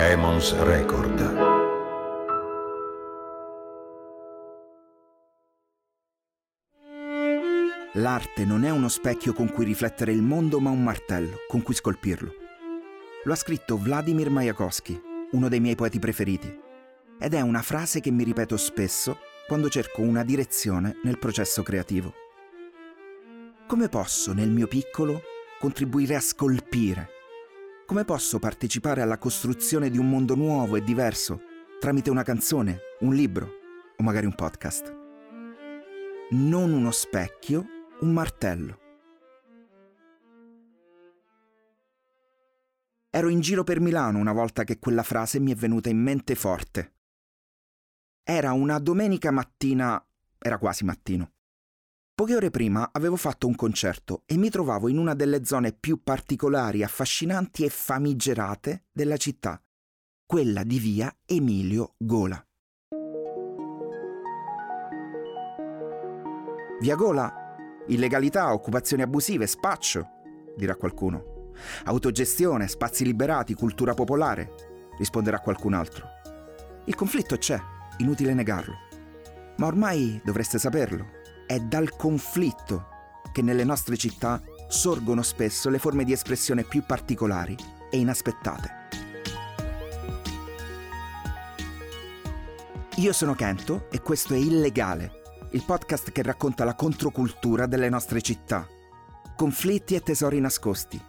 Emons Record. L'arte non è uno specchio con cui riflettere il mondo, ma un martello con cui scolpirlo. Lo ha scritto Vladimir Mayakovsky, uno dei miei poeti preferiti, ed è una frase che mi ripeto spesso quando cerco una direzione nel processo creativo. Come posso, nel mio piccolo, contribuire a scolpire come posso partecipare alla costruzione di un mondo nuovo e diverso tramite una canzone, un libro o magari un podcast? Non uno specchio, un martello. Ero in giro per Milano una volta che quella frase mi è venuta in mente forte. Era una domenica mattina, era quasi mattino. Poche ore prima avevo fatto un concerto e mi trovavo in una delle zone più particolari, affascinanti e famigerate della città, quella di via Emilio Gola. Via Gola? Illegalità, occupazioni abusive, spaccio, dirà qualcuno. Autogestione, spazi liberati, cultura popolare, risponderà qualcun altro. Il conflitto c'è, inutile negarlo. Ma ormai dovreste saperlo è dal conflitto che nelle nostre città sorgono spesso le forme di espressione più particolari e inaspettate. Io sono Kento e questo è Illegale, il podcast che racconta la controcultura delle nostre città, conflitti e tesori nascosti,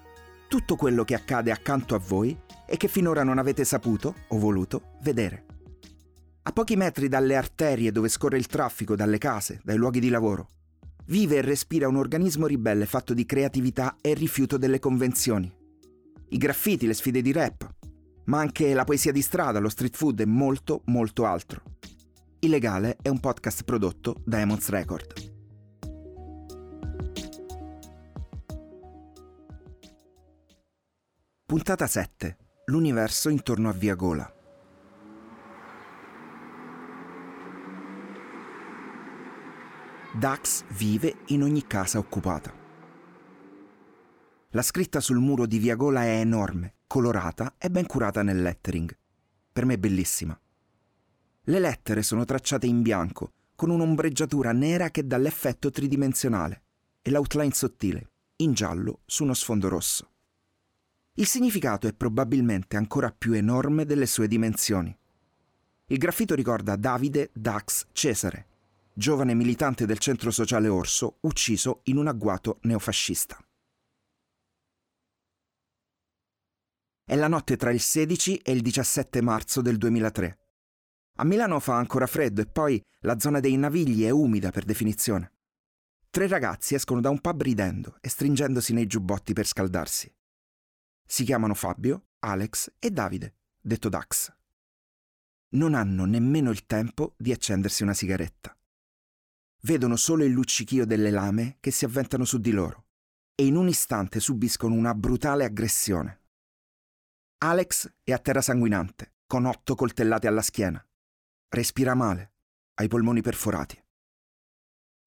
tutto quello che accade accanto a voi e che finora non avete saputo o voluto vedere. A pochi metri dalle arterie dove scorre il traffico, dalle case, dai luoghi di lavoro, vive e respira un organismo ribelle fatto di creatività e rifiuto delle convenzioni. I graffiti, le sfide di rap, ma anche la poesia di strada, lo street food e molto, molto altro. Illegale è un podcast prodotto da Emons Record. Puntata 7. L'universo intorno a Via Gola. Dax vive in ogni casa occupata. La scritta sul muro di Via Gola è enorme, colorata e ben curata nel lettering. Per me bellissima. Le lettere sono tracciate in bianco, con un'ombreggiatura nera che dà l'effetto tridimensionale, e l'outline sottile, in giallo su uno sfondo rosso. Il significato è probabilmente ancora più enorme delle sue dimensioni. Il graffito ricorda Davide Dax Cesare, giovane militante del centro sociale Orso, ucciso in un agguato neofascista. È la notte tra il 16 e il 17 marzo del 2003. A Milano fa ancora freddo e poi la zona dei Navigli è umida per definizione. Tre ragazzi escono da un pub ridendo e stringendosi nei giubbotti per scaldarsi. Si chiamano Fabio, Alex e Davide, detto Dax. Non hanno nemmeno il tempo di accendersi una sigaretta vedono solo il luccichio delle lame che si avventano su di loro e in un istante subiscono una brutale aggressione. Alex è a terra sanguinante, con otto coltellate alla schiena. Respira male, ha i polmoni perforati.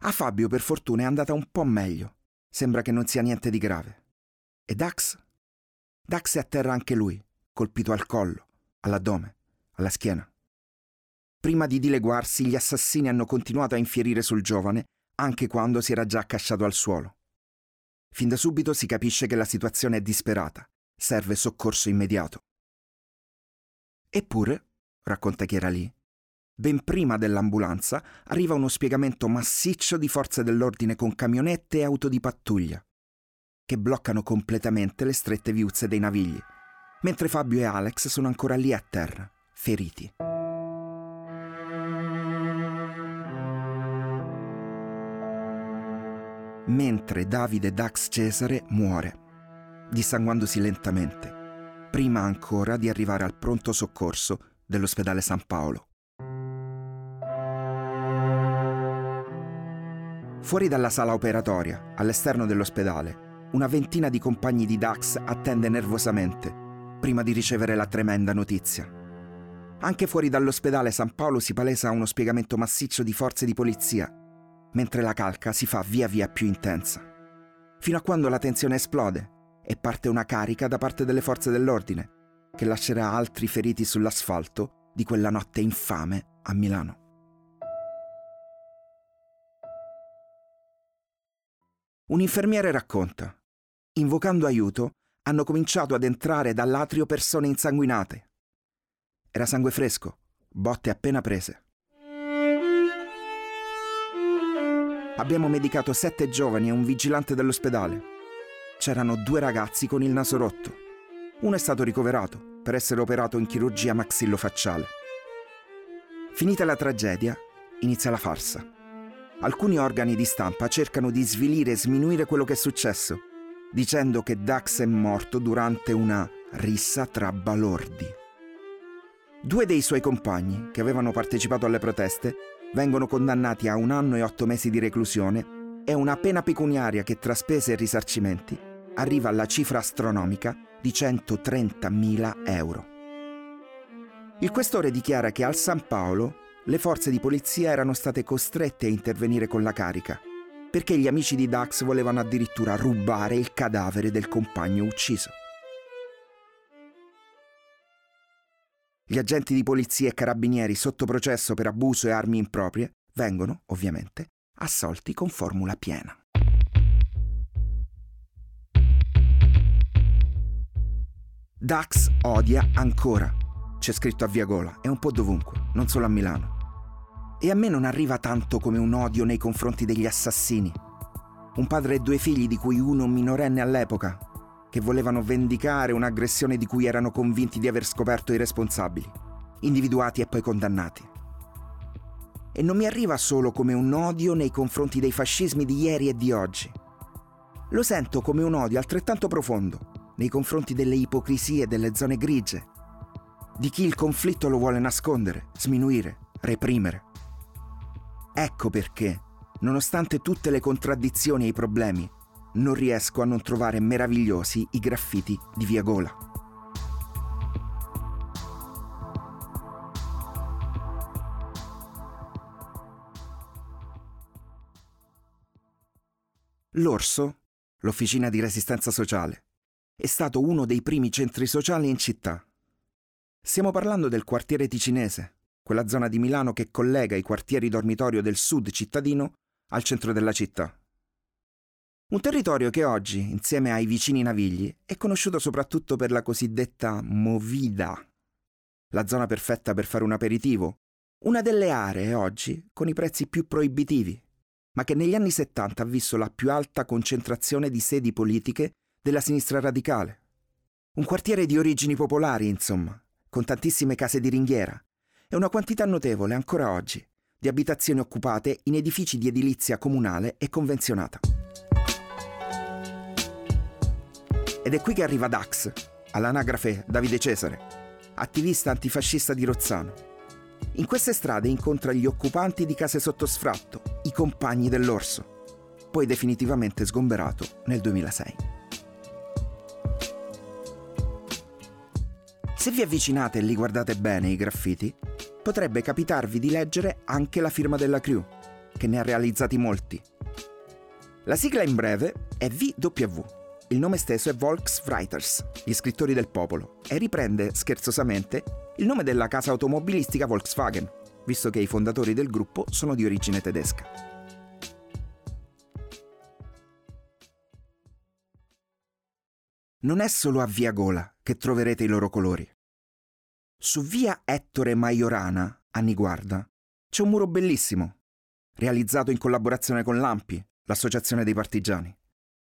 A Fabio per fortuna è andata un po' meglio, sembra che non sia niente di grave. E Dax? Dax è a terra anche lui, colpito al collo, all'addome, alla schiena. Prima di dileguarsi, gli assassini hanno continuato a infierire sul giovane, anche quando si era già accasciato al suolo. Fin da subito si capisce che la situazione è disperata, serve soccorso immediato. Eppure, racconta chi era lì, ben prima dell'ambulanza arriva uno spiegamento massiccio di forze dell'ordine con camionette e auto di pattuglia, che bloccano completamente le strette viuzze dei navigli, mentre Fabio e Alex sono ancora lì a terra, feriti. Mentre Davide Dax Cesare muore, dissanguandosi lentamente, prima ancora di arrivare al pronto soccorso dell'ospedale San Paolo. Fuori dalla sala operatoria, all'esterno dell'ospedale, una ventina di compagni di Dax attende nervosamente prima di ricevere la tremenda notizia. Anche fuori dall'ospedale San Paolo si palesa uno spiegamento massiccio di forze di polizia mentre la calca si fa via via più intensa, fino a quando la tensione esplode e parte una carica da parte delle forze dell'ordine, che lascerà altri feriti sull'asfalto di quella notte infame a Milano. Un infermiere racconta. Invocando aiuto, hanno cominciato ad entrare dall'atrio persone insanguinate. Era sangue fresco, botte appena prese. Abbiamo medicato sette giovani e un vigilante dell'ospedale. C'erano due ragazzi con il naso rotto. Uno è stato ricoverato per essere operato in chirurgia maxillofacciale. Finita la tragedia, inizia la farsa. Alcuni organi di stampa cercano di svilire e sminuire quello che è successo, dicendo che Dax è morto durante una rissa tra balordi. Due dei suoi compagni, che avevano partecipato alle proteste, vengono condannati a un anno e otto mesi di reclusione e una pena pecuniaria che tra spese e risarcimenti arriva alla cifra astronomica di 130.000 euro. Il questore dichiara che al San Paolo le forze di polizia erano state costrette a intervenire con la carica, perché gli amici di Dax volevano addirittura rubare il cadavere del compagno ucciso. Gli agenti di polizia e carabinieri sotto processo per abuso e armi improprie vengono, ovviamente, assolti con formula piena. Dax odia ancora. C'è scritto a Via Gola e un po' dovunque, non solo a Milano. E a me non arriva tanto come un odio nei confronti degli assassini. Un padre e due figli di cui uno minorenne all'epoca, che volevano vendicare un'aggressione di cui erano convinti di aver scoperto i responsabili, individuati e poi condannati. E non mi arriva solo come un odio nei confronti dei fascismi di ieri e di oggi. Lo sento come un odio altrettanto profondo nei confronti delle ipocrisie delle zone grigie, di chi il conflitto lo vuole nascondere, sminuire, reprimere. Ecco perché, nonostante tutte le contraddizioni e i problemi, non riesco a non trovare meravigliosi i graffiti di Via Gola. L'Orso, l'Officina di Resistenza Sociale, è stato uno dei primi centri sociali in città. Stiamo parlando del quartiere ticinese, quella zona di Milano che collega i quartieri dormitorio del sud cittadino al centro della città. Un territorio che oggi, insieme ai vicini Navigli, è conosciuto soprattutto per la cosiddetta Movida, la zona perfetta per fare un aperitivo, una delle aree oggi con i prezzi più proibitivi, ma che negli anni 70 ha visto la più alta concentrazione di sedi politiche della sinistra radicale. Un quartiere di origini popolari, insomma, con tantissime case di ringhiera e una quantità notevole ancora oggi di abitazioni occupate in edifici di edilizia comunale e convenzionata. Ed è qui che arriva Dax, all'anagrafe Davide Cesare, attivista antifascista di Rozzano. In queste strade incontra gli occupanti di case sotto sfratto, i compagni dell'orso, poi definitivamente sgomberato nel 2006. Se vi avvicinate e li guardate bene i graffiti, potrebbe capitarvi di leggere anche la firma della crew, che ne ha realizzati molti. La sigla in breve è VW. Il nome stesso è Volkswriters, gli scrittori del popolo, e riprende scherzosamente il nome della casa automobilistica Volkswagen, visto che i fondatori del gruppo sono di origine tedesca. Non è solo a Via Gola che troverete i loro colori. Su via Ettore Maiorana, a Niguarda, c'è un muro bellissimo, realizzato in collaborazione con l'AMPI, l'Associazione dei Partigiani,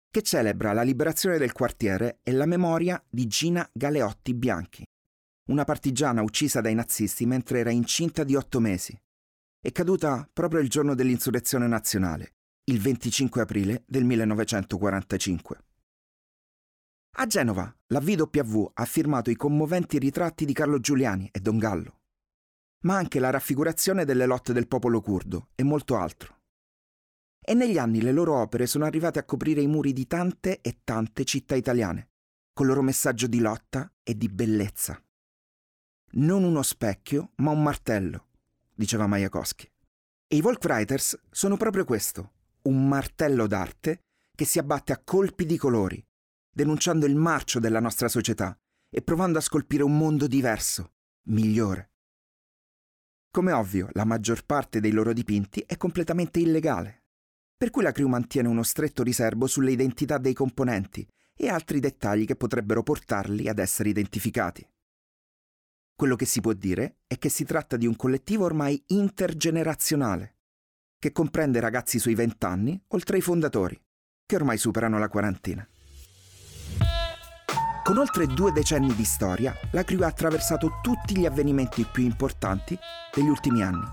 che celebra la liberazione del quartiere e la memoria di Gina Galeotti Bianchi, una partigiana uccisa dai nazisti mentre era incinta di otto mesi e caduta proprio il giorno dell'insurrezione nazionale, il 25 aprile del 1945. A Genova, la VW ha firmato i commoventi ritratti di Carlo Giuliani e Don Gallo, ma anche la raffigurazione delle lotte del popolo curdo e molto altro. E negli anni le loro opere sono arrivate a coprire i muri di tante e tante città italiane, col loro messaggio di lotta e di bellezza. Non uno specchio, ma un martello, diceva Majakowski. E i Volkwriters sono proprio questo, un martello d'arte che si abbatte a colpi di colori, denunciando il marcio della nostra società e provando a scolpire un mondo diverso, migliore. Come ovvio, la maggior parte dei loro dipinti è completamente illegale, per cui la crew mantiene uno stretto riservo sulle identità dei componenti e altri dettagli che potrebbero portarli ad essere identificati. Quello che si può dire è che si tratta di un collettivo ormai intergenerazionale, che comprende ragazzi sui vent'anni, oltre ai fondatori, che ormai superano la quarantina. Con oltre due decenni di storia, la crew ha attraversato tutti gli avvenimenti più importanti degli ultimi anni,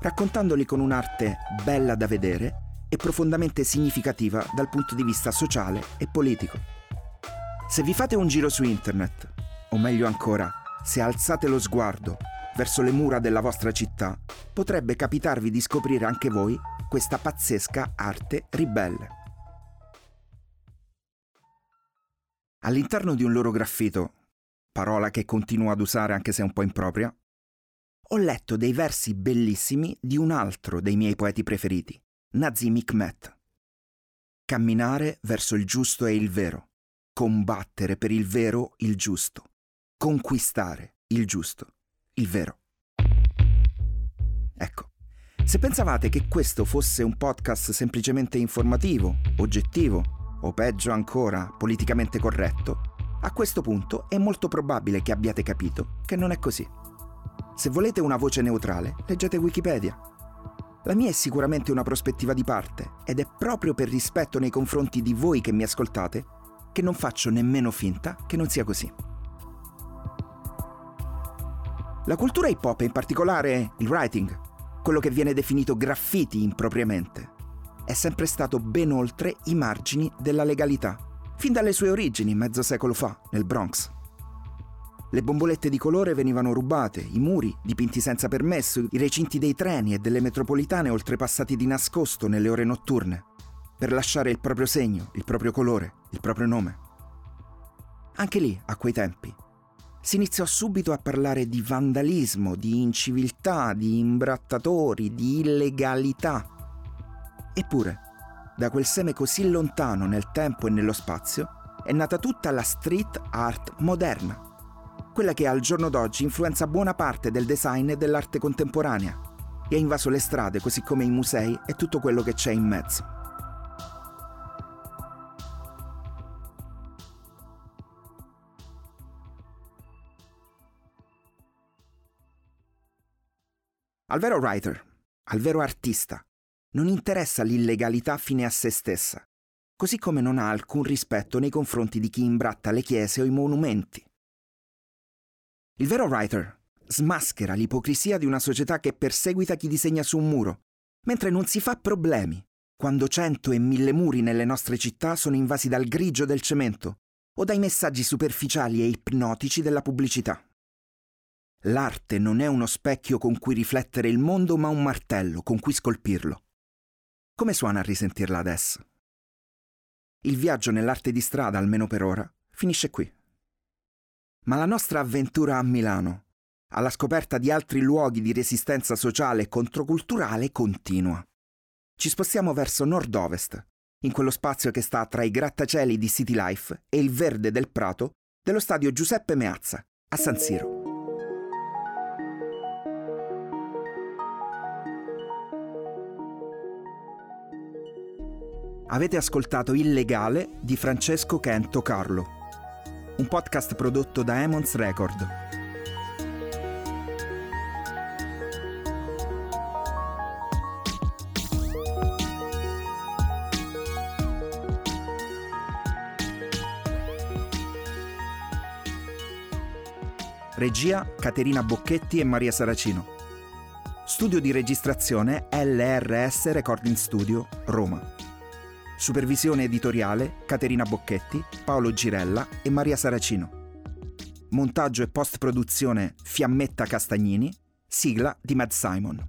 raccontandoli con un'arte bella da vedere e profondamente significativa dal punto di vista sociale e politico. Se vi fate un giro su internet, o meglio ancora, se alzate lo sguardo verso le mura della vostra città, potrebbe capitarvi di scoprire anche voi questa pazzesca arte ribelle. All'interno di un loro graffito, parola che continuo ad usare anche se un po' impropria, ho letto dei versi bellissimi di un altro dei miei poeti preferiti, Nazim Hikmet. Camminare verso il giusto e il vero, combattere per il vero il giusto, conquistare il giusto, il vero. Ecco, se pensavate che questo fosse un podcast semplicemente informativo, oggettivo, o peggio ancora, politicamente corretto, a questo punto è molto probabile che abbiate capito che non è così. Se volete una voce neutrale, leggete Wikipedia. La mia è sicuramente una prospettiva di parte ed è proprio per rispetto nei confronti di voi che mi ascoltate che non faccio nemmeno finta che non sia così. La cultura hip hop, in particolare il writing, quello che viene definito graffiti impropriamente, è sempre stato ben oltre i margini della legalità, fin dalle sue origini mezzo secolo fa, nel Bronx. Le bombolette di colore venivano rubate, i muri dipinti senza permesso, i recinti dei treni e delle metropolitane oltrepassati di nascosto nelle ore notturne, per lasciare il proprio segno, il proprio colore, il proprio nome. Anche lì, a quei tempi, si iniziò subito a parlare di vandalismo, di inciviltà, di imbrattatori, di illegalità. Eppure, da quel seme così lontano nel tempo e nello spazio, è nata tutta la street art moderna, quella che al giorno d'oggi influenza buona parte del design e dell'arte contemporanea e ha invaso le strade così come i musei e tutto quello che c'è in mezzo. Al vero writer, al vero artista, non interessa l'illegalità fine a se stessa, così come non ha alcun rispetto nei confronti di chi imbratta le chiese o i monumenti. Il vero writer smaschera l'ipocrisia di una società che perseguita chi disegna su un muro, mentre non si fa problemi quando cento e mille muri nelle nostre città sono invasi dal grigio del cemento o dai messaggi superficiali e ipnotici della pubblicità. L'arte non è uno specchio con cui riflettere il mondo, ma un martello con cui scolpirlo. Come suona a risentirla adesso? Il viaggio nell'arte di strada, almeno per ora, finisce qui. Ma la nostra avventura a Milano, alla scoperta di altri luoghi di resistenza sociale e controculturale, continua. Ci spostiamo verso nord-ovest, in quello spazio che sta tra i grattacieli di City Life e il verde del prato dello stadio Giuseppe Meazza, a San Siro. Avete ascoltato Illegale di Francesco Kento Carlo, un podcast prodotto da Emons Record. Regia Caterina Bocchetti e Maria Saracino. Studio di registrazione LRS Recording Studio, Roma. Supervisione editoriale Caterina Bocchetti, Paolo Girella e Maria Saracino. Montaggio e post-produzione Fiammetta Castagnini. Sigla di Mad Simon.